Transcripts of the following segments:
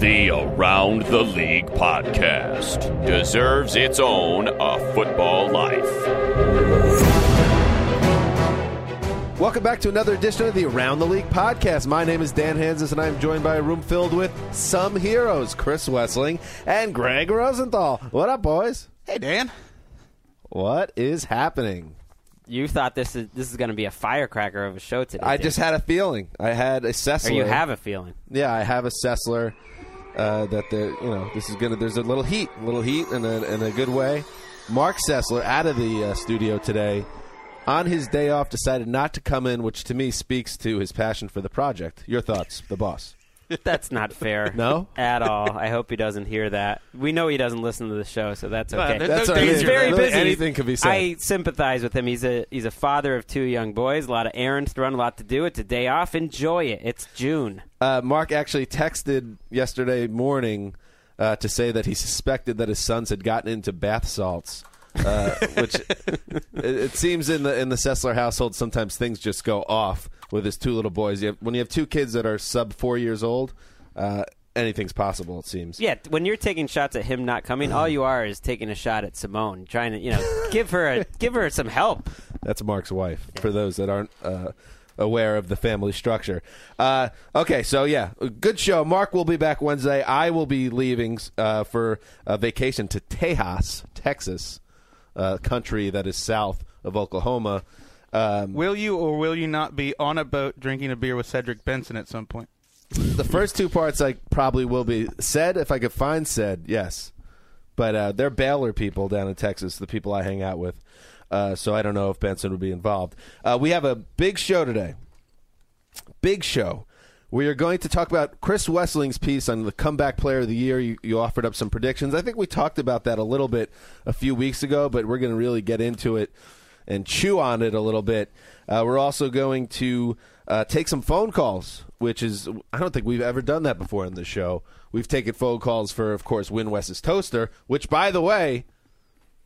The Around the League podcast deserves its own A Football Life. Welcome back to another edition of the Around the League podcast. My name is Dan Hanzus, and I'm joined by a room filled with some heroes Chris Wesseling and Gregg Rosenthal. What up, boys? Hey, Dan. What is happening? You thought this is this is going to be a firecracker of a show today. I Dan. just had a feeling. I had a Sessler. or you have a feeling. Yeah, I have a Sessler uh, that the you know this is gonna. There's a little heat, a little heat, in a, in a good way. Marc Sessler out of the uh, studio today. On his day off, decided not to come in, which to me speaks to his passion for the project. Your thoughts, the boss? That's not fair. No? at all. I hope he doesn't hear that. We know he doesn't listen to the show, so that's okay. there's That's no what I mean. He's very busy. anything could be said. I sympathize with him. He's a he's a father of two young boys. A lot of errands to run, a lot to do. It's a day off. Enjoy it. It's June. Uh, Mark actually texted yesterday morning uh, to say that he suspected that his sons had gotten into bath salts. Uh, which it, it seems in the in the Sessler household sometimes things just go off with his two little boys. You have, when you have two kids that are sub four years old, uh, anything's possible. It seems. Yeah, when you're taking shots at him not coming, all you are is taking a shot at Simone, trying to you know give her a, give her some help. That's Mark's wife. For those that aren't uh, aware of the family structure. Uh, okay, so yeah, good show. Mark will be back Wednesday. I will be leaving uh, for a vacation to Tejas, Texas, uh, country that is south of Oklahoma. Um, Will you or will you not be on a boat drinking a beer with Cedric Benson at some point? the first two parts I probably will be said if I could find said yes, but uh, they're Baylor people down in Texas, the people I hang out with. Uh, so I don't know if Benson would be involved. Uh, we have a big show today. Big show. We are going to talk about Chris Wesseling's piece on the comeback player of the year. You, you offered up some predictions. I think we talked about that a little bit a few weeks ago, but we're going to really get into it and chew on it a little bit. Uh, we're also going to uh, take some phone calls, which is I don't think we've ever done that before in the show. We've taken phone calls for, of course, Win West's toaster, which, by the way,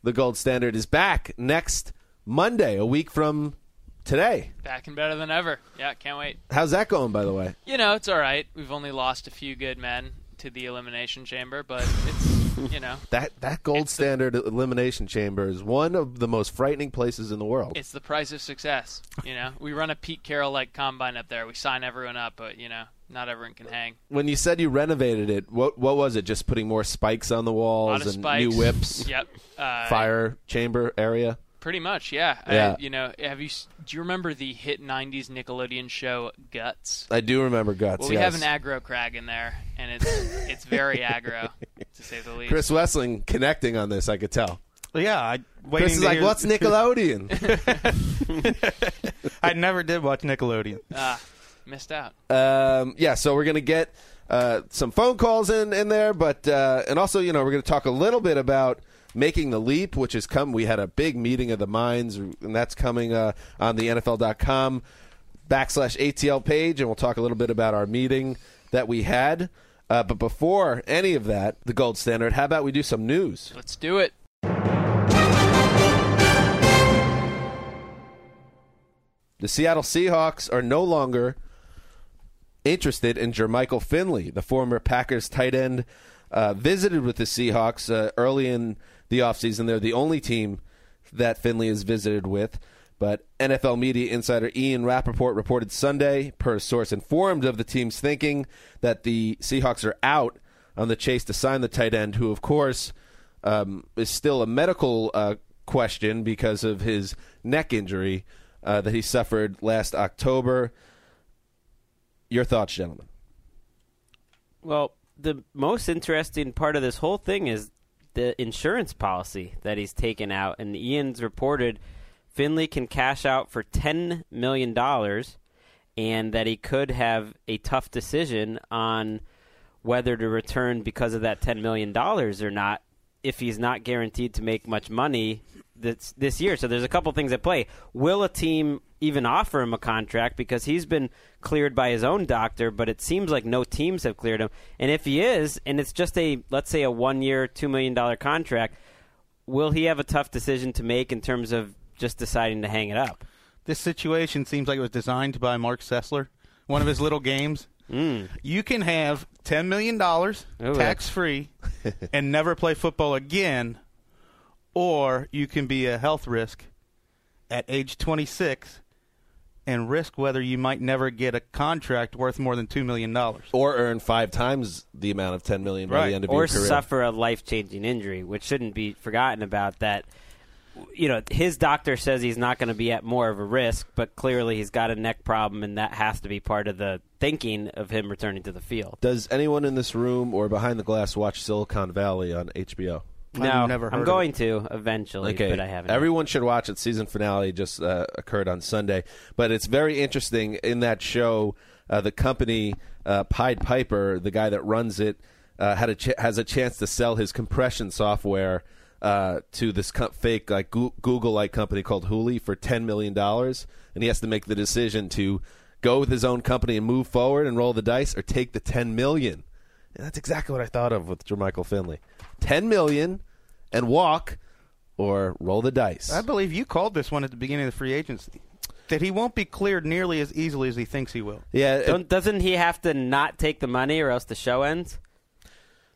the gold standard is back next Monday, a week from today. Back and better than ever. Yeah, can't wait. How's that going, by the way? You know, it's all right. We've only lost a few good men to the elimination chamber, but it's you know, That that gold It's the- standard elimination chamber is one of the most frightening places in the world. it's the price of success. You know, we run a Pete Carroll like combine up there. We sign everyone up, but you know, not everyone can hang. when you said you renovated it, what what was it? Just putting more spikes on the walls and spikes. new whips, Yep. Uh, fire chamber area. Pretty much, yeah. Yeah. I, you know, have you? Do you remember the hit '90s Nickelodeon show Guts? I do remember guts. Well, we yes. have an aggro crag in there, and it's it's very aggro, to say the least. Chris Wesseling connecting on this. I could tell. Yeah, I waiting Chris is like, hear- "What's Nickelodeon?" I never did watch Nickelodeon. Ah, missed out. um, yeah, so we're gonna get uh, some phone calls in in there, but uh, and also you know we're gonna talk a little bit about making the leap, which has come. We had a big meeting of the minds, and that's coming uh, on the NFL.com backslash ATL page, and we'll talk a little bit about our meeting. that we had. Uh, but before any of that, the gold standard, how about we do some news? Let's do it. The Seattle Seahawks are no longer interested in Jermichael Finley, the former Packers tight end. Uh, visited with the Seahawks uh, early in the offseason. They're the only team that Finley has visited with. But NFL media insider Ian Rapoport reported Sunday, per source informed of the team's thinking, that the Seahawks are out on the chase to sign the tight end, who, of course, um, is still a medical uh, question because of his neck injury uh, that he suffered last October. Your thoughts, gentlemen? Well, the most interesting part of this whole thing is the insurance policy that he's taken out. And Ian's reported Finley can cash out for $10 million and that he could have a tough decision on whether to return because of that $10 million or not if he's not guaranteed to make much money this this year. So there's a couple things at play. Will a team even offer him a contract because he's been cleared by his own doctor, but it seems like no teams have cleared him. And if he is, and it's just a let's say a one year, two million dollar contract, will he have a tough decision to make in terms of just deciding to hang it up? This situation seems like it was designed by Marc Sessler. One of his little games. Mm. You can have ten million dollars tax free and never play football again, or you can be a health risk at age twenty six and risk whether you might never get a contract worth more than two million dollars. Or earn five times the amount of ten million by Right. the end of or your career. Or suffer a life changing injury, which shouldn't be forgotten about. That you know his doctor says he's not going to be at more of a risk, but clearly he's got a neck problem, and that has to be part of the thinking of him returning to the field. Does anyone in this room or behind the glass watch Silicon Valley on HBO? No, never heard I'm of going to eventually, Okay, but I haven't. Everyone should watch it. Season finale just uh, occurred on Sunday, but it's very interesting. In that show, uh, the company uh, Pied Piper, the guy that runs it, uh, had a ch- has a chance to sell his compression software uh, to this co- fake like Google like company called Hooli for ten million dollars, and he has to make the decision to go with his own company and move forward and roll the dice, or take the ten million. And that's exactly what I thought of with Jermichael Finley. Ten million and walk or roll the dice. I believe you called this one at the beginning of the free agency. That he won't be cleared nearly as easily as he thinks he will. yeah. it- Don't, doesn't he have to not take the money, or else the show ends?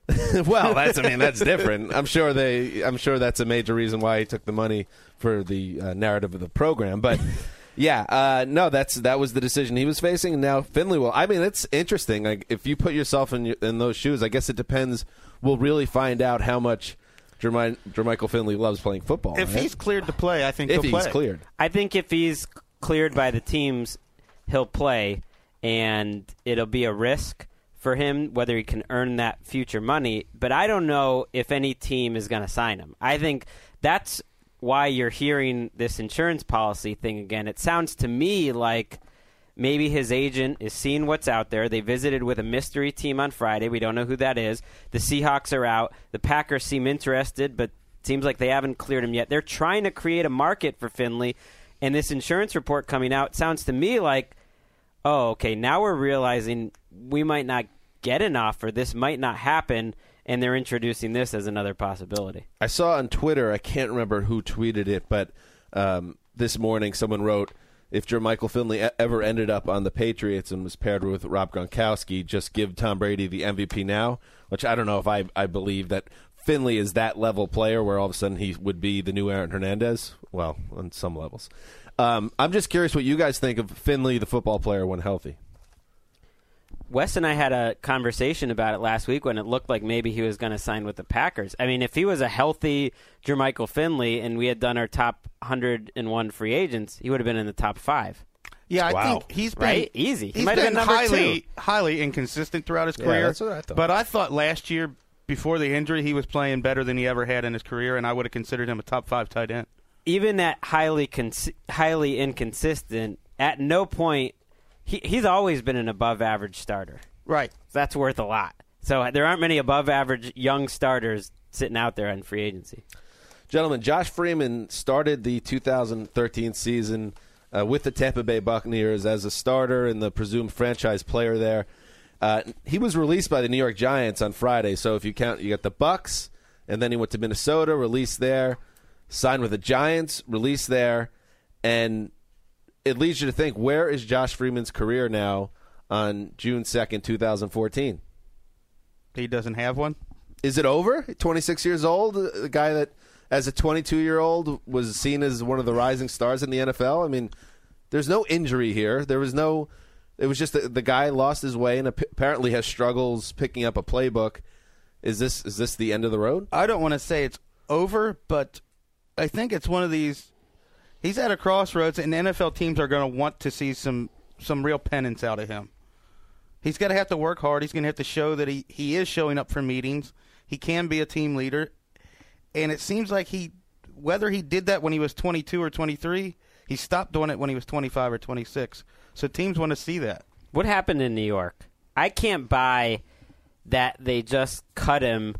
well, that's I mean that's different. I'm sure they I'm sure that's a major reason why he took the money for the uh, narrative of the program, but yeah, uh, no, that's that was the decision he was facing. And now Finley will. I mean, it's interesting. Like if you put yourself in your, in those shoes, I guess it depends. We'll really find out how much Jermi- Jermichael Finley loves playing football. If right? he's cleared to play, I think if he'll he's play. cleared, I think if he's cleared by the teams, he'll play, and it'll be a risk for him whether he can earn that future money. But I don't know if any team is going to sign him. I think that's why you're hearing this insurance policy thing again. It sounds to me like maybe his agent is seeing what's out there. They visited with a mystery team on Friday. We don't know who that is. The Seahawks are out. The Packers seem interested, but seems like they haven't cleared him yet. They're trying to create a market for Finley, and this insurance report coming out sounds to me like, oh, okay, now we're realizing we might not get an offer. This might not happen, and they're introducing this as another possibility. I saw on Twitter, I can't remember who tweeted it, but um, this morning someone wrote, if Jermichael Finley ever ended up on the Patriots and was paired with Rob Gronkowski, just give Tom Brady the MVP now, which I don't know if I, I believe that Finley is that level player where all of a sudden he would be the new Aaron Hernandez. Well, on some levels. Um, I'm just curious what you guys think of Finley, the football player, when healthy. Wes and I had a conversation about it last week when it looked like maybe he was going to sign with the Packers. I mean, if he was a healthy Jermichael Finley and we had done our top 101 free agents, he would have been in the top five. Yeah, I Wow. think he's been Right? Easy. He might have been, been number highly, two. highly inconsistent throughout his Yeah, career. that's what I thought. But I thought last year, before the injury, he was playing better than he ever had in his career, and I would have considered him a top five tight end. Even at highly cons- highly inconsistent, at no point he, he's always been an above average starter. Right. That's worth a lot. So there aren't many above average young starters sitting out there on free agency. Gentlemen, Josh Freeman started the 2013 season uh, with the Tampa Bay Buccaneers as a starter and the presumed franchise player there. Uh, he was released by the New York Giants on Friday. So if you count, you got the Bucks, and then he went to Minnesota, released there, signed with the Giants, released there, and it leads you to think: where is Josh Freeman's career now on June second, two thousand fourteen? He doesn't have one. Is it over? Twenty six years old, the guy that, as a twenty two year old, was seen as one of the rising stars in the NFL. I mean, there's no injury here. There was no. It was just the, the guy lost his way and apparently has struggles picking up a playbook. Is this is this the end of the road? I don't want to say it's over, but I think it's one of these. He's at a crossroads, and NFL teams are going to want to see some some real penance out of him. He's going to have to work hard. He's going to have to show that he, he is showing up for meetings. He can be a team leader, and it seems like he, whether he did that when he was 22 or 23, he stopped doing it when he was 25 or 26. So teams want to see that. What happened in New York? I can't buy that they just cut him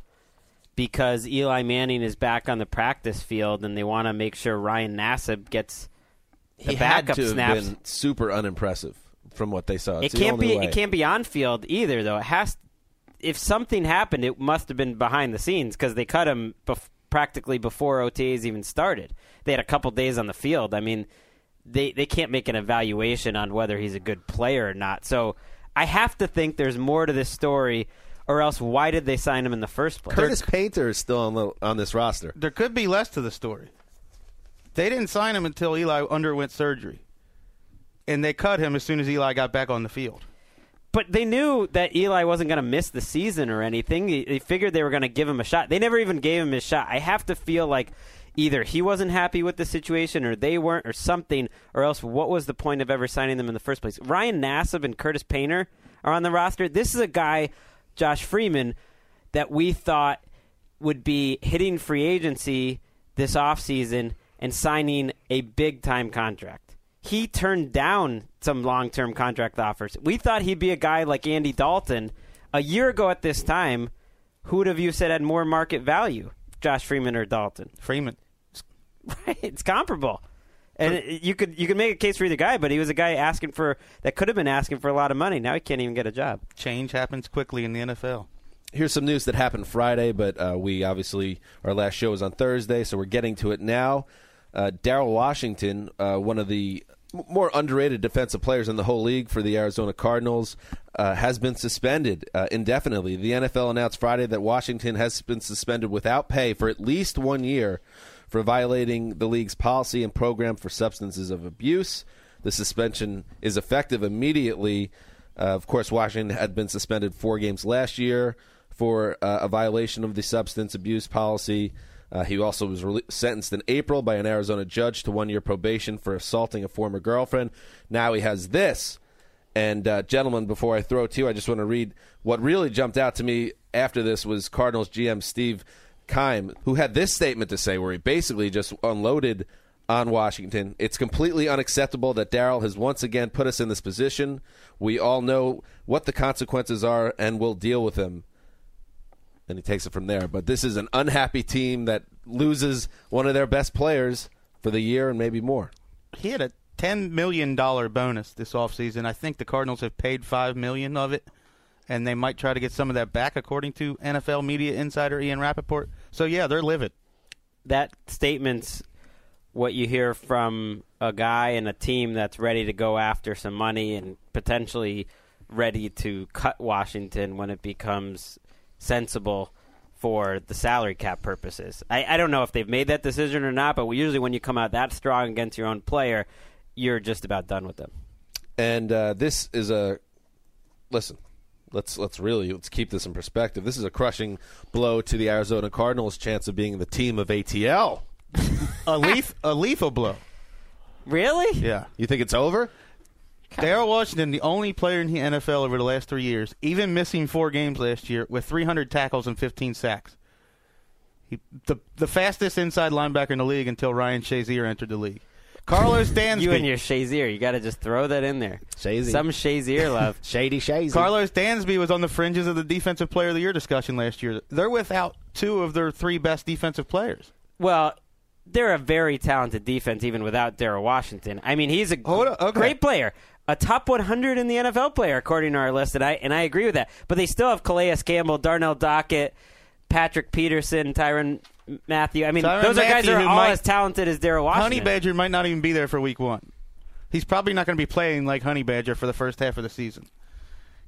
because Eli Manning is back on the practice field and they want to make sure Ryan Nassib gets the he backup had to snaps. have been super unimpressive from what they saw. it It's the can't be way. it can't be on field either though. It has if something happened, it must have been behind the scenes because they cut him bef- practically before OTAs even started. They had a couple days on the field. I mean, they they can't make an evaluation on whether he's a good player or not. So I have to think there's more to this story, or else why did they sign him in the first place? Curtis Painter is still on the, on this roster. There could be less to the story. They didn't sign him until Eli underwent surgery, and they cut him as soon as Eli got back on the field. But they knew that Eli wasn't going to miss the season or anything. They- They figured they were going to give him a shot. They never even gave him his shot. I have to feel like either he wasn't happy with the situation or they weren't or something, or else what was the point of ever signing them in the first place? Ryan Nassib and Curtis Painter are on the roster. This is a guy, Josh Freeman, that we thought would be hitting free agency this offseason and signing a big time contract. He turned down some long term contract offers. We thought he'd be a guy like Andy Dalton. A year ago at this time, who would have you said had more market value? Josh Freeman or Dalton? Freeman. Right, it's comparable. And it- you could you could make a case for either guy, but he was a guy asking for that could have been asking for a lot of money. Now he can't even get a job. Change happens quickly in the NFL. Here's some news that happened Friday, but uh, we obviously our last show was on Thursday, so we're getting to it now. Uh, Daryl Washington, uh, one of the more underrated defensive players in the whole league for the Arizona Cardinals, uh, has been suspended uh, indefinitely. The NFL announced Friday that Washington has been suspended without pay for at least one year for violating the league's policy and program for substances of abuse. The suspension is effective immediately. Uh, of course, Washington had been suspended four games last year for uh, a violation of the substance abuse policy. Uh, he also was rele- sentenced in April by an Arizona judge to one year probation for assaulting a former girlfriend. Now he has this. And, uh, gentlemen, before I throw to you, I just want to read what really jumped out to me after this was Cardinals GM Steve Keim, who had this statement to say, where he basically just unloaded on Washington. It's completely unacceptable that Daryl has once again put us in this position. We all know what the consequences are, and we'll deal with them. And he takes it from there. But this is an unhappy team that loses one of their best players for the year and maybe more. He had a ten million dollar bonus this offseason. I think the Cardinals have paid 5 million of it, and they might try to get some of that back, according to NFL media insider Ian Rapoport. So yeah, they're livid. That statement's what you hear from a guy and a team that's ready to go after some money and potentially ready to cut Washington when it becomes sensible for the salary cap purposes. I, I don't know if they've made that decision or not, but usually when you come out that strong against your own player, you're just about done with them. And uh, this is a listen. Let's let's really let's keep this in perspective. This is a crushing blow to the Arizona Cardinals' chance of being the team of ATL. A leaf, a lethal blow. Really? Yeah. You think it's over? Daryl Washington, the only player in the NFL over the last three years, even missing four games last year, with 300 tackles and 15 sacks. He, the the fastest inside linebacker in the league until Ryan Shazier entered the league. Carlos Dansby. You and your Shazier, you got to just throw that in there. Shazy. Some Shazier love. Shady Shazy. Carlos Dansby was on the fringes of the Defensive Player of the Year discussion last year. They're without two of their three best defensive players. Well, they're a very talented defense even without Daryl Washington. I mean, he's a Hold okay. great player. a top 100 in the NFL player according to our list, and I and I agree with that. But they still have Calais Campbell, Darnell Dockett, Patrick Peterson, Tyrann Mathieu. I mean, Tyrann those are guys that are all might- as talented as Daryl Washington. Honey Badger might not even be there for week one. He's probably not going to be playing like Honey Badger for the first half of the season.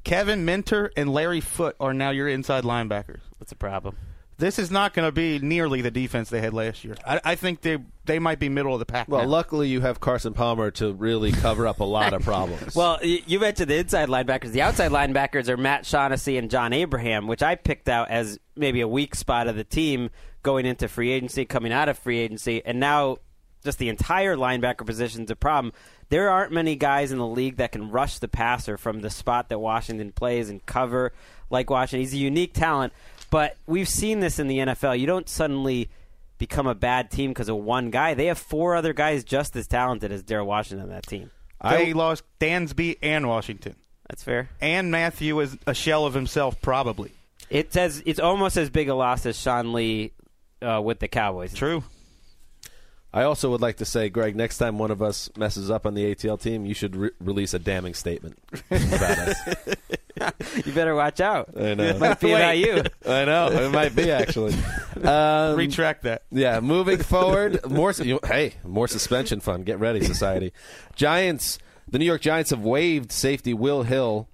Kevin Minter and Larry Foote are now your inside linebackers. That's a problem. This is not going to be nearly the defense they had last year. I, I think they they might be middle of the pack. Well, now. luckily you have Carson Palmer to really cover up a lot of problems. Well, you mentioned the inside linebackers. The outside linebackers are Matt Shaughnessy and John Abraham, which I picked out as maybe a weak spot of the team going into free agency, coming out of free agency, and now just the entire linebacker position is a problem. There aren't many guys in the league that can rush the passer from the spot that Washington plays and cover like Washington. He's a unique talent, but we've seen this in the NFL. You don't suddenly become a bad team because of one guy. They have four other guys just as talented as Daryl Washington on that team. I lost Dansby and Washington. That's fair. And Mathieu is a shell of himself, probably. It says it's almost as big a loss as Sean Lee uh, with the Cowboys. True. I also would like to say, Greg, next time one of us messes up on the ATL team, you should re- release a damning statement about us. You better watch out. I know. It Might be about you. I know. It might be, actually. Um, Retract that. Yeah, moving forward, more. You, hey, more suspension fun. Get ready, society. Giants. The New York Giants have waived safety Will Hill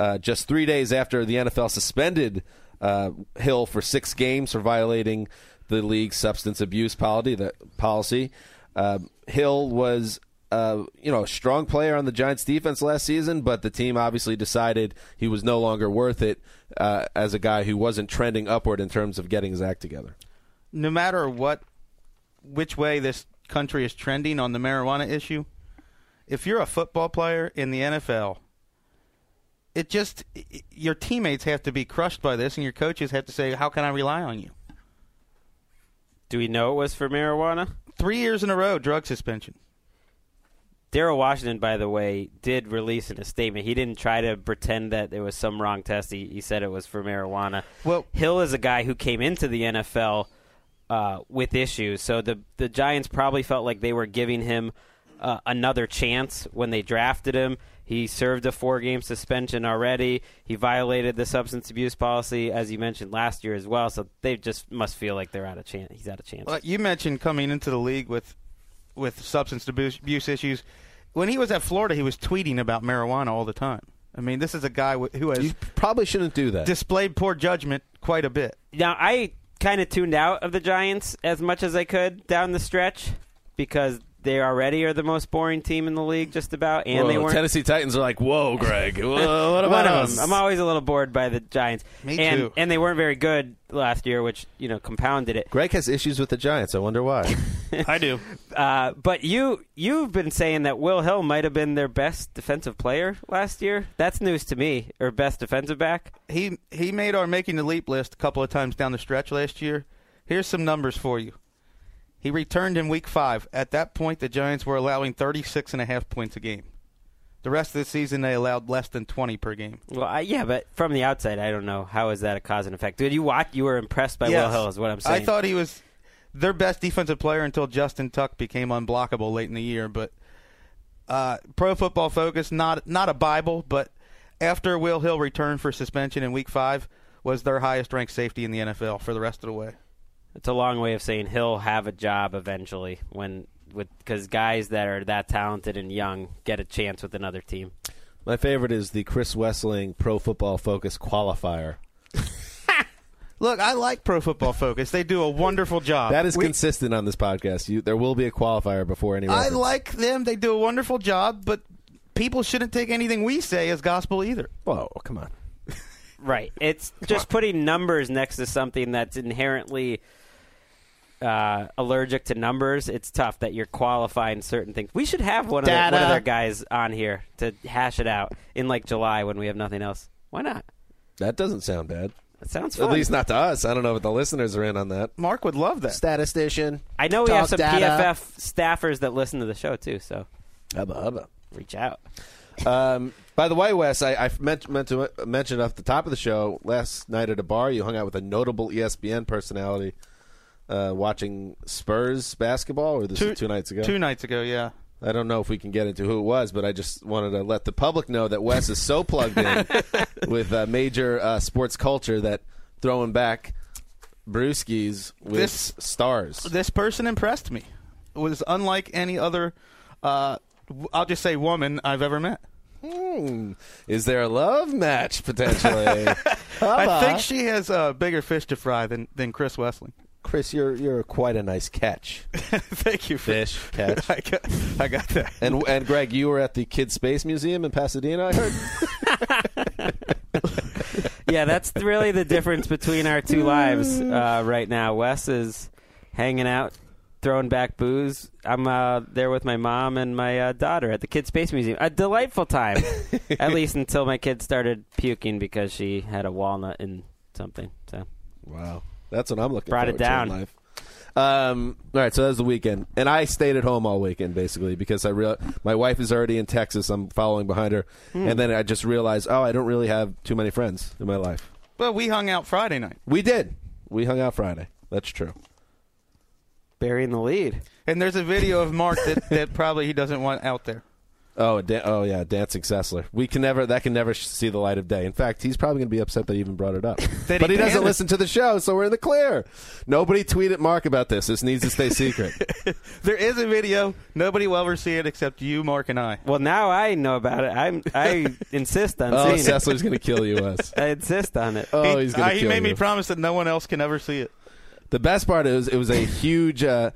uh, just three days after the NFL suspended uh, Hill for six games for violating the league's substance abuse policy. The policy. Uh, Hill was. Uh, you know, a strong player on the Giants defense last season, but the team obviously decided he was no longer worth it uh, as a guy who wasn't trending upward in terms of getting his act together. No matter what, which way this country is trending on the marijuana issue, if you're a football player in the NFL, it just your teammates have to be crushed by this, and your coaches have to say, "How can I rely on you?" Do we know it was for marijuana? Three years in a row, drug suspension. Daryl Washington, by the way, did release in a statement. He didn't try to pretend that there was some wrong test. He, he said it was for marijuana. Well- Hill is a guy who came into the NFL uh, with issues, so the the Giants probably felt like they were giving him uh, another chance when they drafted him. He served a four game suspension already. He violated the substance abuse policy, as you mentioned last year as well. So they just must feel like they're out of chance. He's out of chance. Well, you mentioned coming into the league with with substance abuse, abuse issues. When he was at Florida, he was tweeting about marijuana all the time. I mean, this is a guy who has You probably shouldn't do that. displayed poor judgment quite a bit. Now I kind of tuned out of the Giants as much as I could down the stretch because they already are the most boring team in the league, just about, and Whoa, they weren't. Tennessee Titans are like, whoa, Greg. Whoa, what about one of us? them. I'm always a little bored by the Giants. Me and, too. And they weren't very good last year, which you know compounded it. Greg has issues with the Giants. I wonder why. I do. Uh, but you you've been saying that Will Hill might have been their best defensive player last year. That's news to me. Or best defensive back. He he made our making the leap list a couple of times down the stretch last year. Here's some numbers for you. He returned in week five. At that point, the Giants were allowing 36 and a half points a game. The rest of the season, they allowed less than 20 per game. Well, I, yeah, but from the outside, I don't know how is that a cause and effect. Did you watch? You were impressed by Will Hill, is what I'm saying. I thought he was their best defensive player until Justin Tuck became unblockable late in the year. But uh, Pro Football Focus, not not a Bible, but after Will Hill returned for suspension in Week Five, was their highest ranked safety in the NFL for the rest of the way. It's a long way of saying he'll have a job eventually when with because guys that are that talented and young get a chance with another team. My favorite is the Chris Wesseling Pro Football Focus qualifier. Look, I like Pro Football Focus; they do a wonderful job. That is We- consistent on this podcast. You, there will be a qualifier before any. I like them; they do a wonderful job, but people shouldn't take anything we say as gospel either. Whoa, come on. Right. It's just putting numbers next to something that's inherently uh, allergic to numbers. It's tough that you're qualifying certain things. We should have one of, the, one of their guys on here to hash it out in like July when we have nothing else. Why not? That doesn't sound bad. That sounds fun. At least not to us. I don't know if the listeners are in on that. Mark would love that. Statistician. I know we have some data. PFF staffers that listen to the show too, so Hubba hubba. reach out. Um, by the way, Wes, I, I meant, meant to mention off the top of the show last night at a bar, you hung out with a notable ESPN personality uh, watching Spurs basketball, or this Two- two nights ago. Two nights ago, yeah. I don't know if we can get into who it was, but I just wanted to let the public know that Wes is so plugged in with uh, major uh, sports culture that throwing back brewskis with This- stars. This person impressed me. It was unlike any other, uh, I'll just say woman I've ever met. Hmm. Is there a love match potentially? I think she has uh, bigger fish to fry than, than Chris Wesseling. Chris, you're you're quite a nice catch. Thank you. For, Fish catch. I got, I got that. And and Greg, you were at the Kid Space Museum in Pasadena. I heard. yeah, that's really the difference between our two lives uh, right now. Wes is hanging out, throwing back booze. I'm uh, there with my mom and my uh, daughter at the Kid Space Museum. A delightful time, at least until my kid started puking because she had a walnut in something. So Wow, that's what I'm looking. Brought it forward to down. life. Um, all right, so that was the weekend, and I stayed at home all weekend basically because I real my wife is already in Texas. I'm following behind her, Hmm. and then I just realized, oh, I don't really have too many friends in my life. Well, we hung out Friday night. We did. We hung out Friday. That's true. burying the lead. And there's a video of Mark that, that probably he doesn't want out there. Oh, da- oh yeah, dancing Sessler. We can never that can never see the light of day. In fact, he's probably going to be upset that I even brought it up. But he he doesn't danced. listen to the show, so we're in the clear. Nobody tweet at Mark about this. This needs to stay secret. There is a video. Nobody will ever see it except you, Mark, and I. Well, now I know about it. I'm, I insist on oh, seeing it. Sessler's going to kill you, Wes. I insist on it. Oh, he, he's going to uh, to he kill made me promise that no one else can ever see it. The best part is it was a huge uh,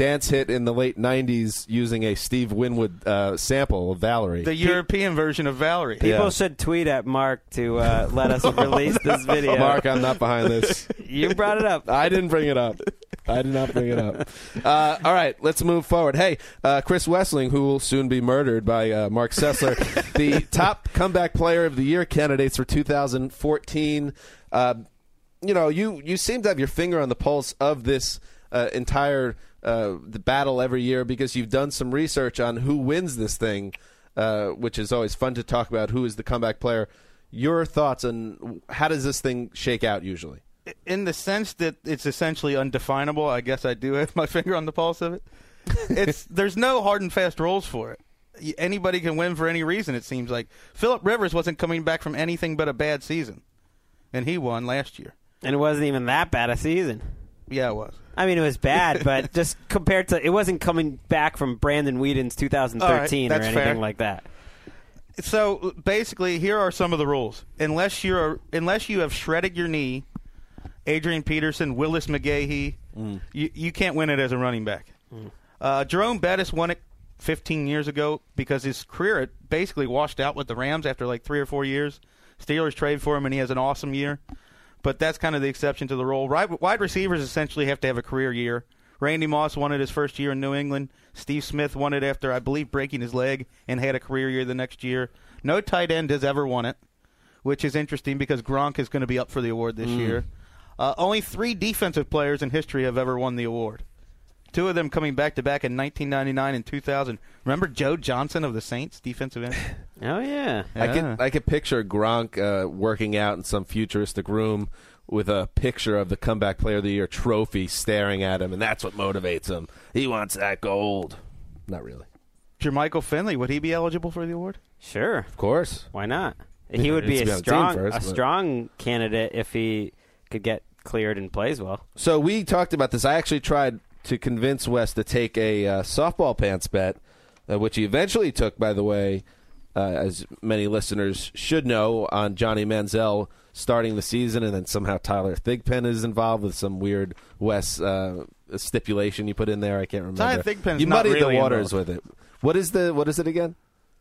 dance hit in the late '90s using a Steve Winwood uh, sample of Valerie. The European version of Valerie. People Yeah. should tweet at Mark to uh, let us release this video. Mark, I'm not behind this. you brought it up. I didn't bring it up. I did not bring it up. Uh, all right, let's move forward. Hey, uh, Chris Wesseling, who will soon be murdered by uh, Marc Sessler, the top comeback player of the year candidates for 2014. Uh, you know, you you seem to have your finger on the pulse of this uh, entire uh, the battle every year because you've done some research on who wins this thing, uh, which is always fun to talk about. Who is the comeback player? Your thoughts on how does this thing shake out usually? in the sense that it's essentially undefinable, I guess I do have my finger on the pulse of it. It's there's no hard and fast rules for it. Anybody can win for any reason. It seems like Philip Rivers wasn't coming back from anything but a bad season, and he won last year. And it wasn't even that bad a season. Yeah, it was. I mean, it was bad, but just compared to, it wasn't coming back from Brandon Weeden's 2013 All right, or anything fair. like that. So basically, here are some of the rules. Unless you're unless you have shredded your knee, Adrian Peterson, Willis McGahee, you you can't win it as a running back. Uh, Jerome Bettis won it 15 years ago because his career basically washed out with the Rams after like three or four years. Steelers trade for him, and he has an awesome year. But that's kind of the exception to the rule. Wide receivers essentially have to have a career year. Randy Moss won it his first year in New England. Steve Smith won it after, I believe, breaking his leg and had a career year the next year. No tight end has ever won it, which is interesting because Gronk is going to be up for the award this year. Uh, only three defensive players in history have ever won the award. Two of them coming back to back in 1999 and 2000. Remember Joe Johnson of the Saints, defensive end? Oh, yeah. I Yeah. can I can picture Gronk uh, working out in some futuristic room with a picture of the comeback player of the year trophy staring at him, and that's what motivates him. He wants that gold. Not really, Jermichael Finley, would he be eligible for the award? Sure. of course. Why not? He would be needs be a on the team strong, first, a but- strong candidate if he could get cleared and plays well. So we talked about this. I actually tried to convince Wes to take a uh, softball pants bet, uh, which he eventually took, by the way, uh, as many listeners should know, on Johnny Manziel starting the season, and then somehow Tyler Thigpen is involved with some weird Wes uh, stipulation you put in there. I can't remember. Tyler Thigpen's you muddied really the waters involved. with it. What is the what is it again?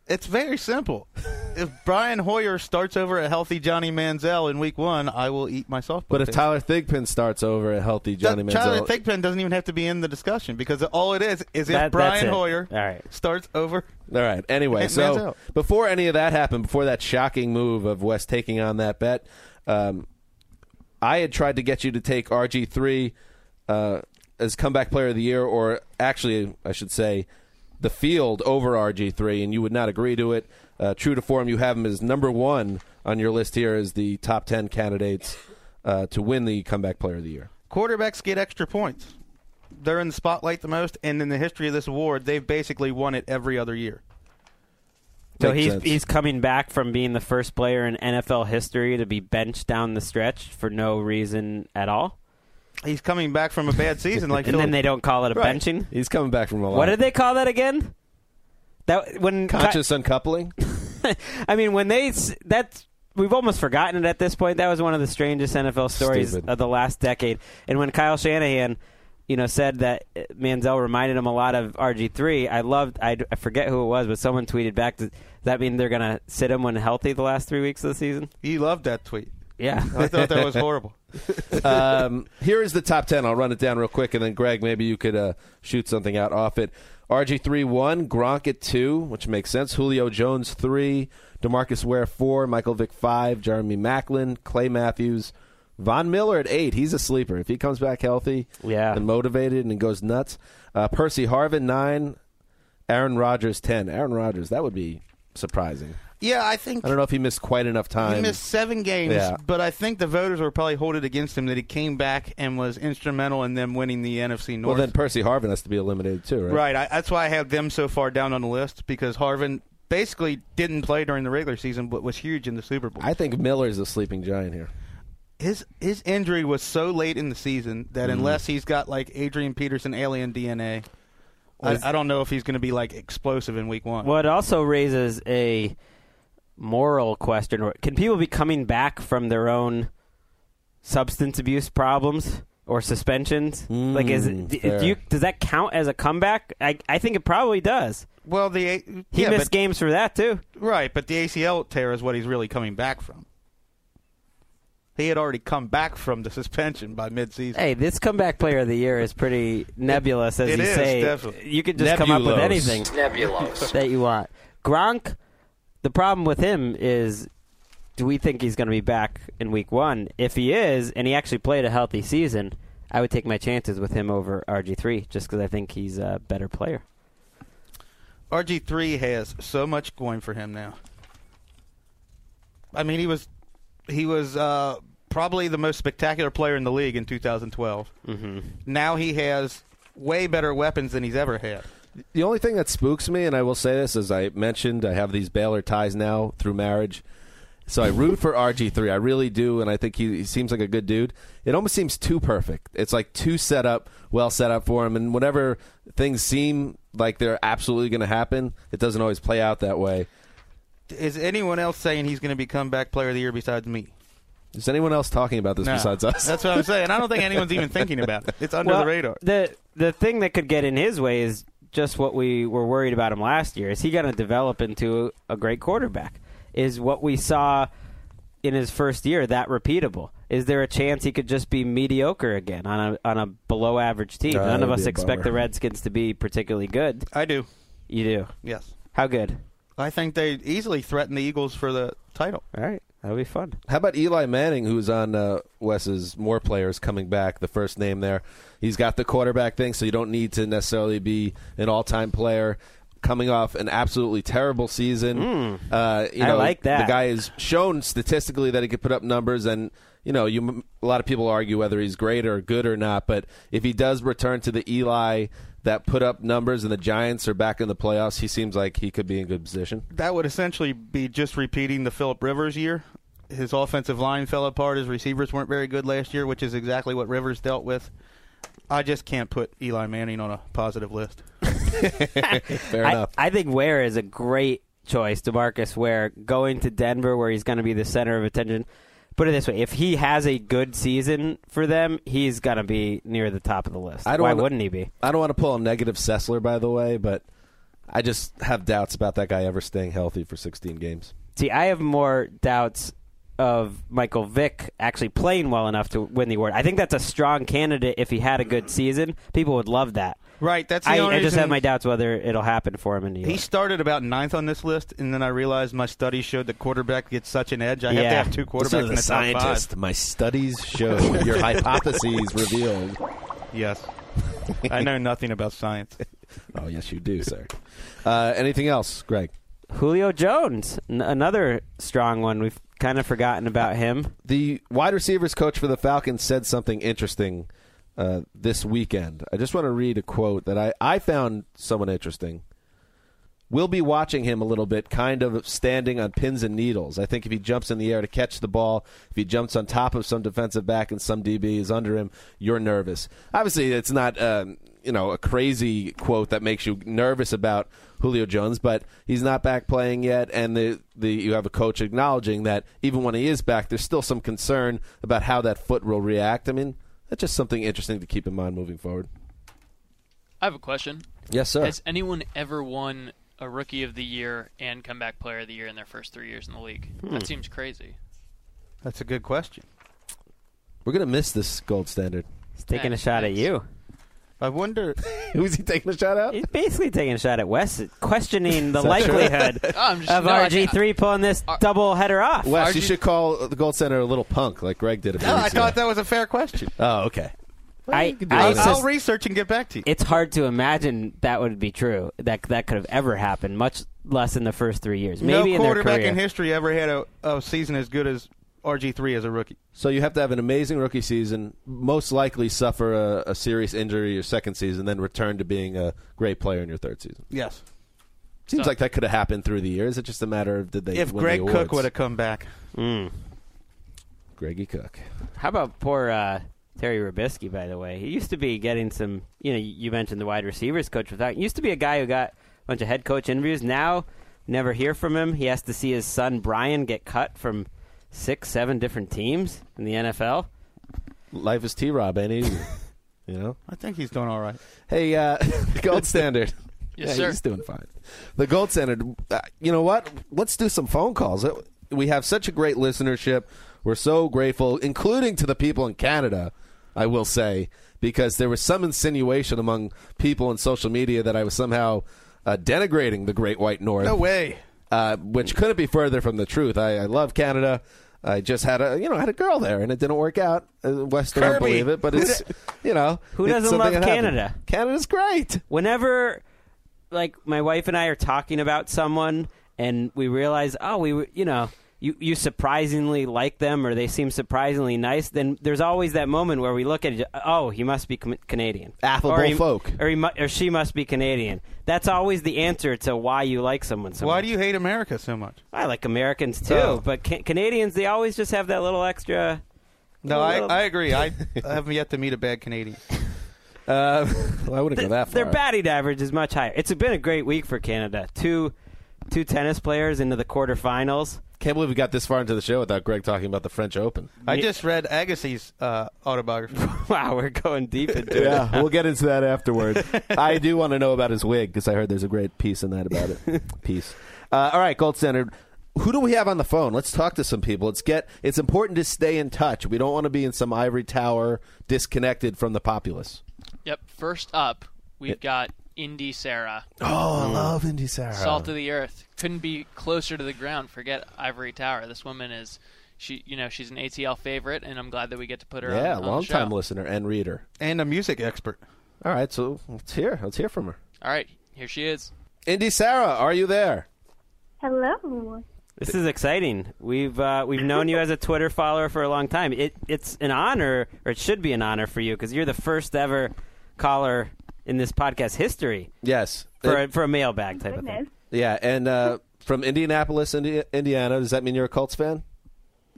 It's very simple. if Brian Hoyer starts over a healthy Johnny Manziel in week one, I will eat my softball. But if pants. Tyler Thigpen starts over a healthy Johnny That- Tyler Thigpen doesn't even have to be in the discussion because all it is is if That- that's Brian. Hoyer All right. starts over. All right. Anyway, so Manziel. before any of that happened, before that shocking move of West taking on that bet, um, I had tried to get you to take RG three uh, as comeback player of the year, or actually, I should say, the field over RG three, and you would not agree to it. Uh, true to form, you have him as number one on your list here as the top ten candidates uh, to win the comeback player of the year. Quarterbacks get extra points. they're in the spotlight the most, and in the history of this award, they've basically won it every other year. So Makes he's sense. he's coming back from being the first player in NFL history to be benched down the stretch for no reason at all, He's coming back from a bad season, like and Philip- then they don't call it a Right. benching. He's coming back from a lot. What did they call that again? That when Conscious uncoupling? I mean, when they s- that's we've almost forgotten it at this point. That was one of the strangest NFL stories Stupid. of the last decade. And when Kyle Shanahan, you know, said that uh, Manziel reminded him a lot of RG three, I loved. I, I forget who it was, but someone tweeted back. Does that mean they're gonna sit him when healthy the last three weeks of the season? he loved that tweet. Yeah. I thought that was horrible. Um, here is the top 10. I'll run it down real quick, and then, Greg, maybe you could uh, shoot something out off it. RG3 1, Gronk at 2, which makes sense. Julio Jones 3, Demarcus Ware 4, Michael Vick 5, Jeremy Maclin, Clay Matthews, Von Miller at 8. He's a sleeper. If he comes back healthy Yeah. and motivated and goes nuts. Uh, Percy Harvin 9, Aaron Rodgers 10. Aaron Rodgers, that would be surprising. Yeah, I think I don't know if he missed quite enough time. he missed seven games, Yeah. but I think the voters will probably hold it against him that he came back and was instrumental in them winning the NFC North. well, then Percy Harvin has to be eliminated too, right? Right. I, that's why I have them so far down on the list because Harvin basically didn't play during the regular season, but was huge in the Super Bowl. I think Miller is a sleeping giant here. his his injury was so late in the season that Mm-hmm. unless he's got like Adrian Peterson alien DNA, I, I don't know if he's going to be like explosive in Week One. Well, it also raises a moral question: Can people be coming back from their own substance abuse problems or suspensions? like, is Mm, it, do you, does that count as a comeback? I I think it probably does. Well, the A- He yeah, missed but, games for that too. right, but the ACL tear is what he's really coming back from. He had already come back from the suspension by midseason. Hey, this comeback player of the year is pretty nebulous, as it you is, say. definitely. You could just come up with Nebulous. anything that you want. Gronk, the problem with him is, do we think he's going to be back in week one? If he is, and he actually played a healthy season, I would take my chances with him over RG3, just because I think he's a better player. RG three has so much going for him now. I mean, he was he was uh, probably the most spectacular player in the league in 2012. Mm-hmm. Now he has way better weapons than he's ever had. The only thing that spooks me, and I will say this, as I mentioned, I have these Baylor ties now through marriage. So I root for RG3. I really do, and I think he, he seems like a good dude. It almost seems too perfect. It's like too set up, well set up for him, and whenever things seem like they're absolutely going to happen, it doesn't always play out that way. Is anyone else saying he's going to be comeback player of the year besides me? Is anyone else talking about this No. besides us? That's what I'm saying. I don't think anyone's even thinking about it. It's under well, the radar. The the thing that could get in his way is just what we were worried about him last year. Is he going to develop into a great quarterback? Is what we saw in his first year that repeatable? Is there a chance he could just be mediocre again on a on a below average team? Uh, None of us expect bummer. the Redskins to be particularly good. I do. You do. Yes. How good? I think they easily threaten the Eagles for the title. All right, that'll be fun. How about Eli Manning, who's on uh, Wes's More Players coming back, the first name there? He's got the quarterback thing, so you don't need to necessarily be an all time player. Coming off an absolutely terrible season, uh, you Hmm. I like that. The guy has shown statistically that he could put up numbers, and you know, you a lot of people argue whether he's great or good or not. But if he does return to the Eli that put up numbers, and the Giants are back in the playoffs, he seems like he could be in good position. That would essentially be just repeating the Philip Rivers year. His offensive line fell apart. His receivers weren't very good last year, which is exactly what Rivers dealt with. I just can't put Eli Manning on a positive list. Fair I, enough. I think Ware is a great choice, Demarcus Ware, going to Denver where he's going to be the center of attention. Put it this way: if he has a good season for them, he's going to be near the top of the list. I don't Why wanna- wouldn't he be? I don't want to pull a negative Sessler, by the way, but I just have doubts about that guy ever staying healthy for 16 games. See, I have more doubts of Michael Vick actually playing well enough to win the award. I think that's a strong candidate if he had a good season. People would love that. Right. That's the I, only I just have my doubts whether it'll happen for him in New York. He started about ninth on this list, and then I realized my studies showed that quarterback gets such an edge. I have to have two Listen quarterbacks to in the the top scientist. five. My studies show your hypotheses revealed. Yes. I know nothing about science. Oh, yes, you do, sir. Uh, anything else, Greg? Julio Jones, n- another strong one. We've kind of forgotten about him. The wide receivers coach for the Falcons said something interesting uh, this weekend. I just want to read a quote that I, I found somewhat interesting. We'll be watching him a little bit, kind of standing on pins and needles. I think if he jumps in the air to catch the ball, if he jumps on top of some defensive back and some DB is under him, you're nervous. Obviously, it's not um, you know a crazy quote that makes you nervous about Julio Jones, but he's not back playing yet, and the, the you have a coach acknowledging that even when he is back, there's still some concern about how that foot will react. I mean, that's just something interesting to keep in mind moving forward. I have a question. Yes, sir. Has anyone ever won a Rookie of the Year and Comeback Player of the Year in their first three years in the league? Hmm. That seems crazy. That's a good question. We're gonna miss this gold standard. He's taking a Thanks, shot at you. I wonder. Who's he taking a shot at? He's basically taking a shot at Wes, questioning the Is that true? likelihood Oh, I'm just of no, I- RG three pulling this double header off. Wes, you RG should call the gold center a little punk like Gregg did. A few No, I weeks ago. thought that was a fair question. Oh, okay. I, do I that. I'll research and get back to you. it's hard to imagine that would be true. That that could have ever happened, much less in the first three years. Maybe no in their quarterback career. in history ever had a, a season as good as RG three as a rookie. So you have to have an amazing rookie season, most likely suffer a, a serious injury your second season, then return to being a great player in your third season. Yes. Seems So- like that could have happened through the years. It's just a matter of did they If win Greg the Cook would have come back. Mm. Greggy Cook. How about poor uh, Terry Robiskie? By the way, he used to be getting some. You know, you mentioned the wide receivers coach. Without used to be a guy who got a bunch of head coach interviews. Now, never hear from him. He has to see his son Brian get cut from six, seven different teams in the NFL. Life is T Rob, ain't easy. you know? I think he's doing all right. Hey, uh, gold standard. Yes, yeah, sir. he's doing fine. The gold standard. Uh, you know what? Let's do some phone calls. Uh, We have such a great listenership. We're so grateful, including to the people in Canada. I will say because there was some insinuation among people on social media that I was somehow uh, denigrating the Great White North. No way. Uh, which couldn't be further from the truth. I, I love Canada. I just had a you know had a girl there and it didn't work out. Western West don't believe it, but it's you know Who doesn't love that happened. Canada? Canada's great. whenever like my wife and I are talking about someone and we realize, oh, we you know, you you surprisingly like them or they seem surprisingly nice, then there's always that moment where we look at it, oh, he must be com- Canadian. Affable or he, folk. Or he mu- or she must be Canadian. That's always the answer to why you like someone so Why much. do you hate America so much? I like Americans too, Oh. but ca- Canadians they always just have that little extra No, A I, little- I agree. I, I haven't yet to meet a bad Canadian. Uh, well, I wouldn't go that far. Their batting average is much higher. It's been a great week for Canada. Two two tennis players into the quarterfinals. Can't believe we got this far into the show without Gregg talking about the French Open. I just read Agassi's uh, autobiography. Wow, we're going deep into it. Yeah, we'll get into that afterward. I do want to know about his wig because I heard there's a great piece in that about it. piece. Uh, all right, Gold Standard. Who do we have on the phone? Let's talk to some people. Let's get. It's important to stay in touch. We don't want to be in some ivory tower, disconnected from the populace. Yep. First up, we've got Indy Sarah, Oh, I love Indy Sarah. salt of the earth. Couldn't be closer to the ground. Forget Ivory Tower. This woman is, she, you know, she's an ATL favorite, and I'm glad that we get to put her. yeah, on, on the long time listener and reader. and a music expert. All right, so let's hear. Let's hear from her. All right, here she is. Indy Sarah, are you there? Hello. This is exciting. We've uh, we've known you as a Twitter follower for a long time. It it's an honor, or it should be an honor for you, because you're the first ever caller in this podcast history Yes. for Uh, a, for a mailbag type of thing. yeah, and uh, from Indianapolis, Indi- Indiana. Does that mean you're a Colts fan?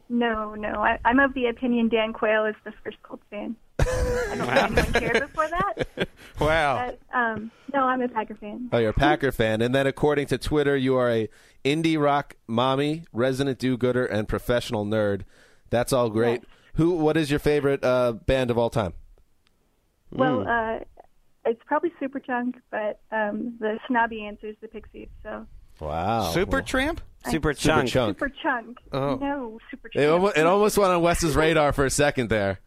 No, no. I, I'm of the opinion Dan Quayle is the first Colts fan. I don't know if anyone cared before that. Wow. But, um, no, I'm a Packer fan. Oh, you're a Packer fan. And then according to Twitter, you are a indie rock mommy, resident do-gooder, and professional nerd. That's all great. Who? What is your favorite uh, band of all time? Well, uh, it's probably Superchunk, but um, the snobby answer is the Pixies. So Wow. Super Tramp? Super Super chunk. Super chunk. Oh. No, Superchunk. It, almo- it almost went on Wes's radar for a second there,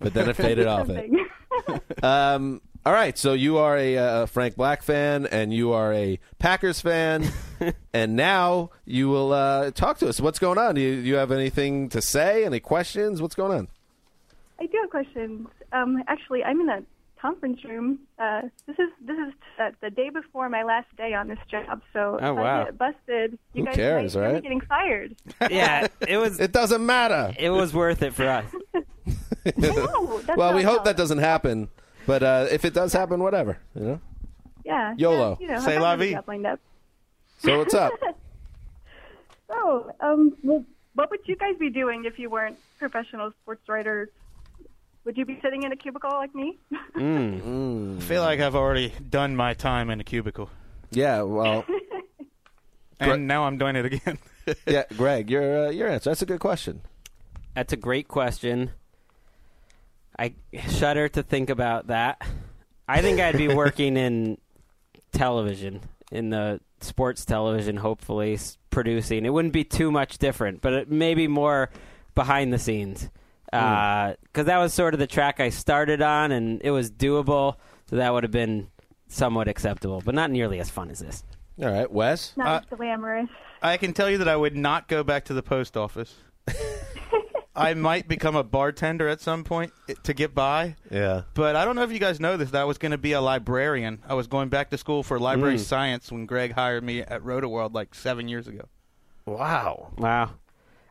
but then it faded off it. Um, all right, so you are a uh, Frank Black fan, and you are a Packers fan, and now you will uh, talk to us. What's going on? Do you, you have anything to say? Any questions? What's going on? I do have questions. Um, actually, I'm in a conference room. Uh, this is this is uh, the day before my last day on this job. So Oh, if wow. I get busted, you Who guys cares, might be right? getting fired. Yeah, it was It doesn't matter. it was worth it for us. No, that's well, we hope that doesn't happen. But uh, if it does happen, whatever. You know. Yeah. YOLO. Yeah, you know, Say I've la got vie. lined up. So what's up? So, um, well, what would you guys be doing if you weren't professional sports writers? Would you be sitting in a cubicle like me? I feel like I've already done my time in a cubicle, yeah. Well. and Gre- now I'm doing it again. Yeah, Gregg, your uh, your answer. That's a good question. That's a great question. I shudder to think about that. I think I'd be working in television, in the sports television, hopefully s- producing. It wouldn't be too much different, but it maybe more behind the scenes. Uh, hmm. Because that was sort of the track I started on, and it was doable, so that would have been somewhat acceptable, but not nearly as fun as this. All right, Wes. Not Uh, as glamorous. I can tell you that I would not go back to the post office. I might become a bartender at some point to get by, Yeah. but I don't know if you guys know this. That I was going to be a librarian. I was going back to school for library hmm. science when Gregg hired me at Rotoworld like seven years ago. Wow. Wow.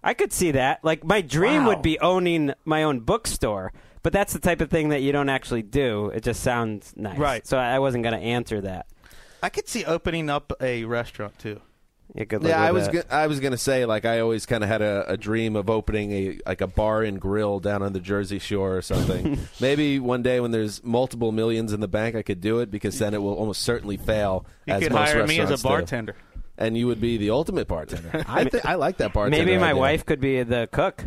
I could see that. Like my dream Wow. would be owning my own bookstore, but that's the type of thing that you don't actually do. It just sounds nice. Right. So I wasn't going to answer that. I could see opening up a restaurant too. You could Yeah, I was that. go- I was gonna say like I always kind of had a, a dream of opening a like a bar and grill down on the Jersey Shore or something. Maybe one day when there's multiple millions in the bank, I could do it because then it will almost certainly fail. You as could most hire me as a bartender. do. Bartender. and you would be the ultimate bartender. I th- I like that bartender. Maybe my idea. wife could be the cook.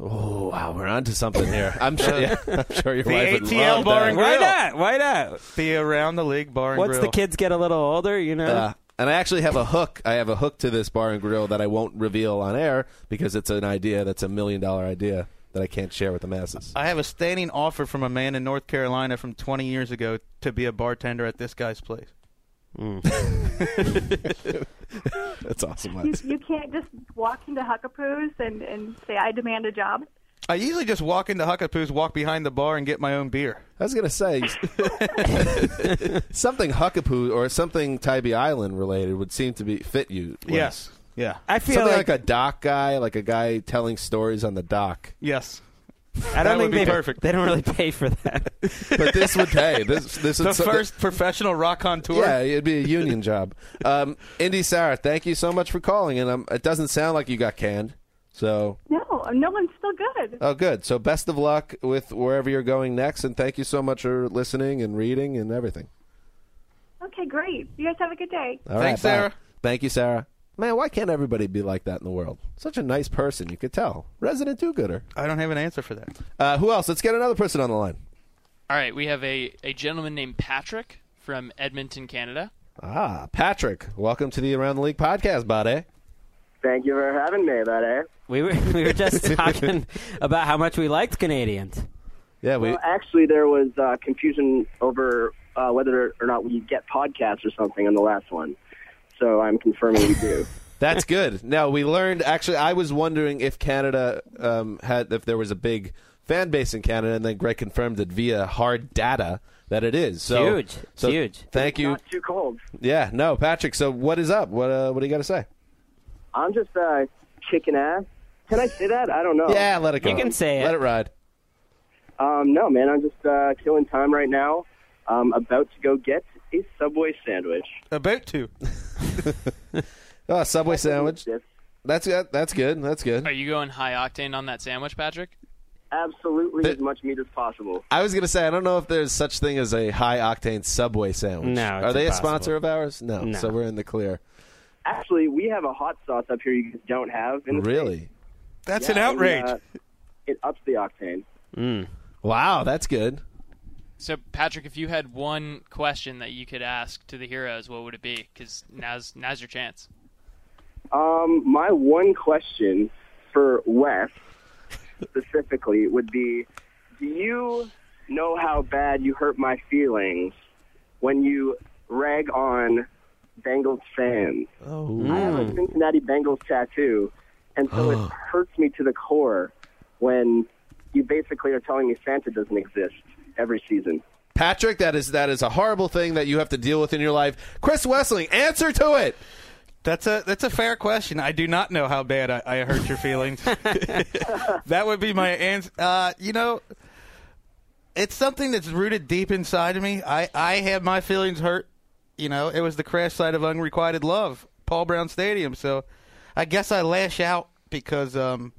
Oh wow, we're onto something here. I'm sure. Yeah, I'm sure your The wife would ATL love bar that. and Why Grill. not? Why not? Be around the league bar and Once grill. the kids get a little older, you know. Uh, and I actually have a hook. I have a hook to this bar and grill that I won't reveal on air because it's an idea that's a million dollar idea that I can't share with the masses. I have a standing offer from a man in North Carolina from 20 years ago to be a bartender at this guy's place. Mm. That's awesome. You, you can't just walk into Huckapoo's and, and say, I demand a job. I usually just walk into Huckapoo's, walk behind the bar, and get my own beer. I was gonna say something Huckapoo or something Tybee Island related would seem to be fit you. Wes. Yes. Yeah. I feel something like, like, a dock guy, like a guy telling stories on the dock. Yes. I that don't would think be they perfect. They don't really pay for that. But this would pay. This this The would so- first professional rock on tour. Yeah, it'd be a union job. Um, Indy Sarah, thank you so much for calling. And um, it doesn't sound like you got canned. So, No, no one's still good. oh, good. So, best of luck with wherever you're going next. And thank you so much for listening and reading and everything. Okay, great. You guys have a good day. All Thanks, right, bye. Sarah. Thank you, Sarah. Man, why can't everybody be like that in the world? Such a nice person, you could tell. Resident do-gooder. I don't have an answer for that. Uh, who else? Let's get another person on the line. All right, we have a, a gentleman named Patrick from Edmonton, Canada. Ah, Patrick. Welcome to the Around the League podcast, buddy. Thank you for having me, buddy. we were we were just talking about how much we liked Canadians. Yeah, we. Well, actually, there was uh, confusion over uh, whether or not we get podcasts or something on the last one. So I'm confirming we do. That's good. Now we learned. Actually, I was wondering if Canada um, had if there was a big fan base in Canada, and then Gregg confirmed it via hard data that it is. So Huge. So huge. Thank you. Not too cold. Yeah. No, Patrick. So what is up? What uh, What do you got to say? I'm just uh, kicking ass. Can I say that? I don't know. Yeah, let it go. You can say it. Let it ride. Um, no, man. I'm just uh, killing time right now. I'm about to go get a Subway sandwich. About to. Oh, Subway sandwich. Yes, That's good. That's good. That's good. Are you going high octane on that sandwich, Patrick? Absolutely The- as much meat as possible. I was gonna say I don't know if there's such thing as a high octane Subway sandwich. No, it's Are they impossible. a sponsor of ours? No. No. So we're in the clear. Actually, we have a hot sauce up here you guys don't have. In the Really? That's Yeah, an outrage. and, uh, it ups the octane. Mm. Wow, that's good. So, Patrick, if you had one question that you could ask to the heroes, what would it be? Because now's now's your chance. Um, my one question for Wes specifically would be: Do you know how bad you hurt my feelings when you rag on Bengals fans? Oh. I have a hmm. Cincinnati Bengals tattoo, and so it hurts me to the core when you basically are telling me Santa doesn't exist every season. Patrick, that is that is a horrible thing that you have to deal with in your life. Chris Wesseling, answer to it. That's a that's a fair question. I do not know how bad I, I hurt your feelings. that would be my answer. Uh, you know, it's something that's rooted deep inside of me. I I had my feelings hurt. You know, it was the crash site of unrequited love, Paul Brown Stadium. So, I guess I lash out because um,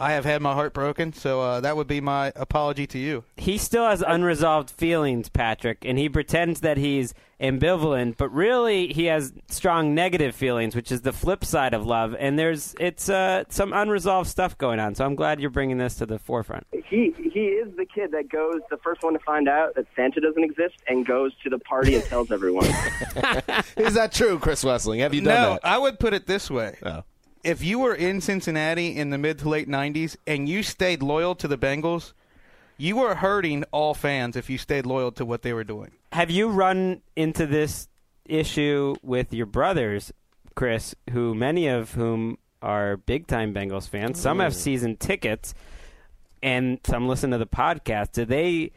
I have had my heart broken. So uh, that would be my apology to you. He still has unresolved feelings, Patrick, and he pretends that he's ambivalent, but really he has strong negative feelings, which is the flip side of love. And there's it's uh, some unresolved stuff going on. So I'm glad you're bringing this to the forefront. He he is the kid that goes the first one to find out that Santa doesn't exist and goes to the party and tells everyone. Is that true, Chris Wesseling? Have you done no, that? I would put it this way. Oh. If you were in Cincinnati in the mid to late 90s and you stayed loyal to the Bengals, you were hurting all fans if you stayed loyal to what they were doing. Have you run into this issue with your brothers, Chris, who many of whom are big time Bengals fans? Some have season tickets and some listen to the podcast. Do they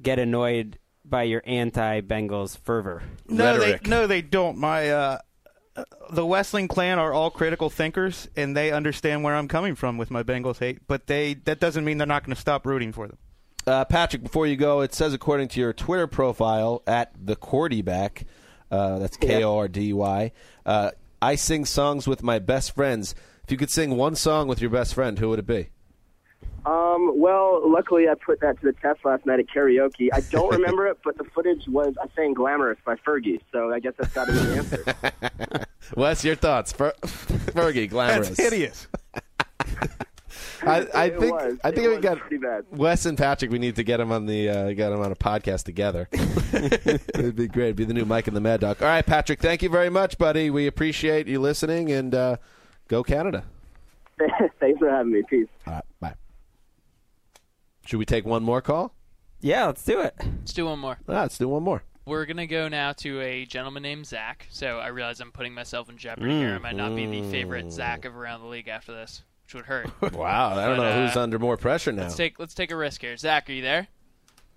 get annoyed by your anti Bengals fervor? No, they no, they don't. My uh, the Wesseling clan are all critical thinkers, and they understand where I'm coming from with my Bengals hate. But they that doesn't mean they're not going to stop rooting for them. Uh, Patrick, before you go, it says according to your Twitter profile at the Cordyback, uh, that's K O R D Y. Uh, I sing songs with my best friends. If you could sing one song with your best friend, who would it be? Um, well, luckily I put that to the test last night at karaoke. I don't remember it, but the footage was I sang "Glamorous" by Fergie, so I guess that's got to be the answer. Wes, your thoughts? Fer- Fergie, glamorous. That's hideous. I, I think was. I think It we was got pretty bad. Wes and Patrick. We need to get him on the uh, get him on a podcast together. It'd be great. It'd be the new Mike and the Mad Dog. All right, Patrick. Thank you very much, buddy. We appreciate you listening and uh, go Canada. Thanks for having me. Peace. All right, bye. Should we take one more call? Yeah, let's do it. Let's do one more. Ah, let's do one more. We're gonna go now to a gentleman named Zach. So I realize I'm putting myself in jeopardy here. I might not be the favorite Zach of around the league after this, which would hurt. Wow, I don't But, know uh, who's under more pressure now. Let's take let's take a risk here. Zach, are you there?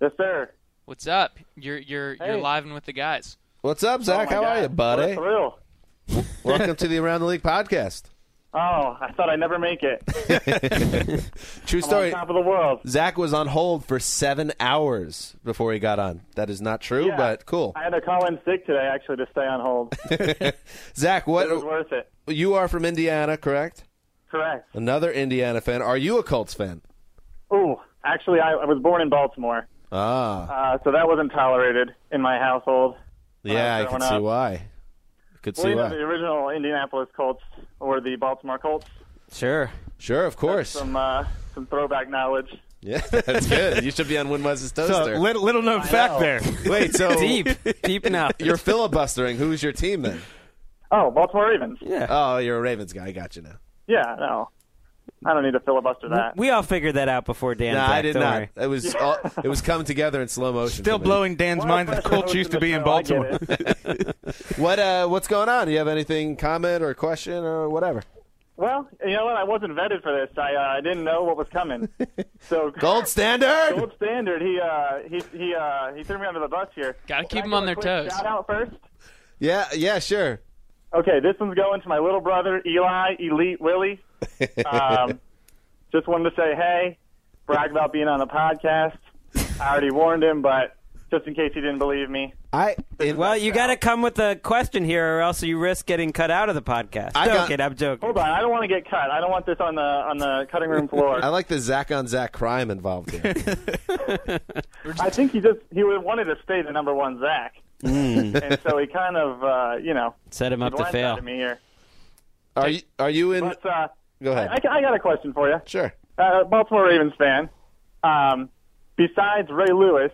Yes, sir. What's up? You're you're you're Hey. live with the guys. What's up, Zach? Oh, my How are you, buddy? What a thrill. Welcome to the Around the League podcast. Oh, I thought I'd never make it. True I'm story. on top of the world. Zach was on hold for seven hours before he got on. That is not true, Yeah. but cool. I had to call in sick today, actually, to stay on hold. Zach, it was worth it. you are from Indiana, correct? Correct. Another Indiana fan. Are you a Colts fan? Oh, actually, I, I was born in Baltimore, Ah, uh, so that wasn't tolerated in my household. yeah, I growing can see up. why. I could Well, see you know, why. the original Indianapolis Colts or the Baltimore Colts. Sure. Sure, of course. Some uh, some throwback knowledge. Yeah, that's good. You should be on Win Wes's So toaster. little, little known fact know. there. Wait, so Deep, deep enough. you're filibustering. Who's your team then? Oh, Baltimore Ravens. Yeah. Oh, you're a Ravens guy. I got you now. Yeah, no, I don't need to filibuster that. We all figured that out before Dan. No, Zach, I did don't not. worry. It was all, it was coming together in slow motion. Still blowing Dan's mind that the Colts used to be in Baltimore. What uh, what's going on? Do you have anything comment or question or whatever? Well, you know what? I wasn't vetted for this. I uh, I didn't know what was coming. So Gold standard. Gold standard. He uh he he uh he threw me under the bus here. Gotta keep Can I them on a their quick toes. Shout out first. Yeah, yeah, sure. Okay, this one's going to my little brother Eli Elite Willie. Um, just wanted to say hey, brag about being on the podcast. I already warned him, but just in case he didn't believe me. I Well, you got to come with a question here, or else you risk getting cut out of the podcast. I got- joking, I'm joking. Hold on, I don't want to get cut. I don't want this on the on the cutting room floor. I like the Zach on Zach crime involved here. I think he just he wanted to stay the number one Zach, and so he kind of uh, you know Set him up to blindsided fail. me here. Are you are you in? But uh, Go ahead. I, I got a question for you. Sure. Uh, Baltimore Ravens fan. Um, besides Ray Lewis,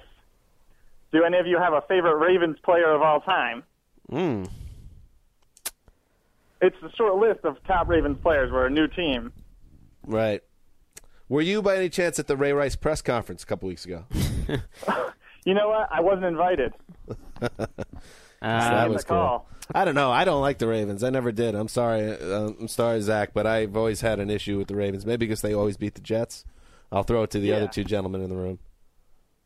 do any of you have a favorite Ravens player of all time? Hmm. It's a short list of top Ravens players. We're a new team. Right. Were you by any chance at the Ray Rice press conference a couple weeks ago? You know what? I wasn't invited. Uh, that was cool. call. I don't know. I don't like the Ravens. I never did. I'm sorry. Uh, I'm sorry, Zach, but I've always had an issue with the Ravens. Maybe because they always beat the Jets. I'll throw it to the Yeah. other two gentlemen in the room.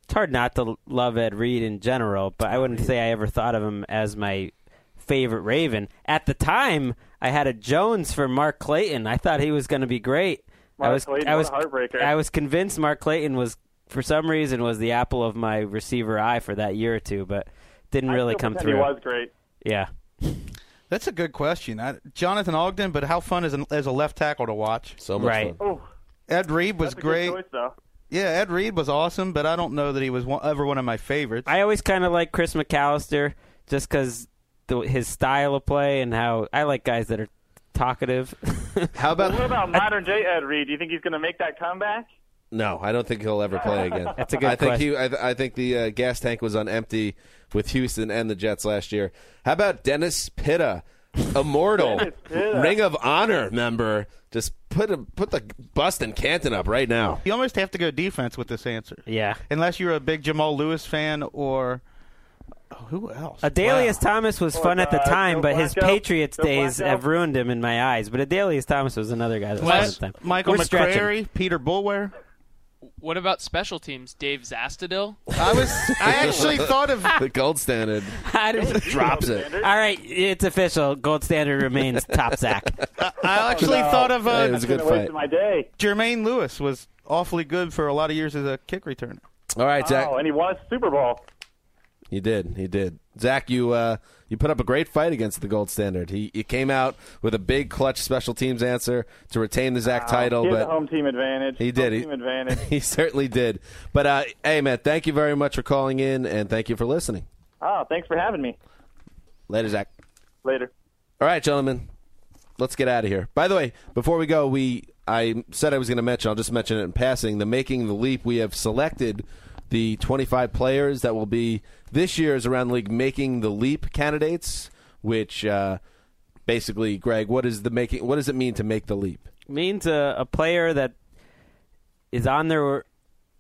it's hard not to love Ed Reed in general, but I wouldn't say I ever thought of him as my favorite Raven. At the time, I had a Jones for Mark Clayton. I thought he was going to be great. I Mark was Clayton, I what was a heartbreaker. I was convinced Mark Clayton was for some reason was the apple of my receiver eye for that year or two, but didn't I really still come through. He was great. Yeah. That's a good question. I, Jonathan Ogden, but how fun is an, as a left tackle to watch? So much Right. fun. Oh, Ed Reed was that's a great. good choice, though. Yeah, Ed Reed was awesome, but I don't know that he was one, ever one of my favorites. I always kind of like Chris McAlister just because his style of play and how I like guys that are talkative. How about What about modern day Ed Reed? Do you think he's going to make that comeback? No, I don't think he'll ever play again. That's a good I think question. he. I, th- I think the uh, gas tank was on empty with Houston and the Jets last year. How about Dennis Pitta, immortal Dennis Pitta. Ring of Honor member? Just put a, put the bust in Canton up right now. you almost have to go defense with this answer, yeah. unless you're a big Jamal Lewis fan or oh, who else? Adalius Wow. Thomas was Or, fun at the time, Joe but his Flacco? Patriots Joe days Flacco? have ruined him in my eyes. But Adalius Thomas was another guy that was Well, fun at the time. Michael We're. McCrary, Peter Boulware. What about special teams? Dave Zastudil? I was. I actually thought of. The gold standard I don't- drops it. All right, it's official. Gold standard remains top sack. I actually no. thought of Hey, it uh, was a good Been a waste fight. my day. Jermaine Lewis was awfully good for a lot of years as a kick returner. All right, Zach. Oh, and he won a Super Bowl. He did. He did. Zach, you uh, you put up a great fight against the gold standard. He, he came out with a big clutch special teams answer to retain the Zach title, but the home team advantage. He did. Home He- team advantage. he certainly did. But uh, hey, man, thank you very much for calling in, and thank you for listening. Oh, thanks for having me. Later, Zach. Later. All right, gentlemen, let's get out of here. By the way, before we go, we I said I was going to mention. I'll just mention it in passing. The making the leap. We have selected the 25 players that will be this year's around the league making the leap candidates. Which uh, basically, Gregg, what is the making? What does it mean to make the leap? means a, a player that is on their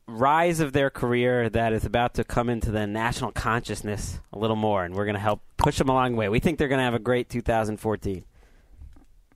rise of their career that is about to come into the national consciousness a little more, and we're going to help push them along the way. We think they're going to have a great 2014.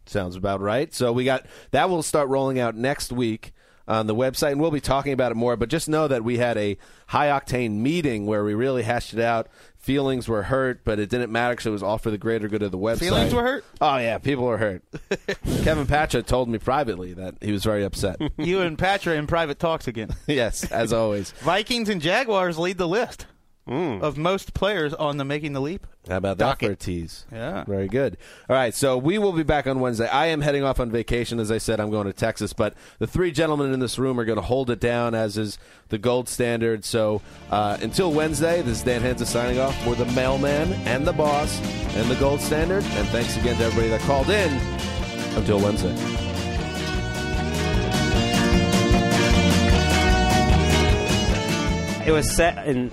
Sounds about right. So we got that will start rolling out next week on the website, and we'll be talking about it more. But just know that we had a high octane meeting where we really hashed it out. Feelings were hurt, but it didn't matter because it was all for the greater good of the website. Feelings were hurt? Oh yeah, people were hurt. Kevin Patra told me privately that he was very upset. You and Patra in private talks again. yes, as always. Vikings and Jaguars lead the list of most players on the making the leap. How about that Docket. for a tease? Yeah. Very good. All right, so we will be back on Wednesday. I am heading off on vacation. As I said, I'm going to Texas, but the three gentlemen in this room are going to hold it down, as is the gold standard. So uh, until Wednesday, this is Dan Hanzus signing off for the mailman and the boss and the gold standard. And thanks again to everybody that called in. Until Wednesday. It was set in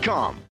Indeed.com.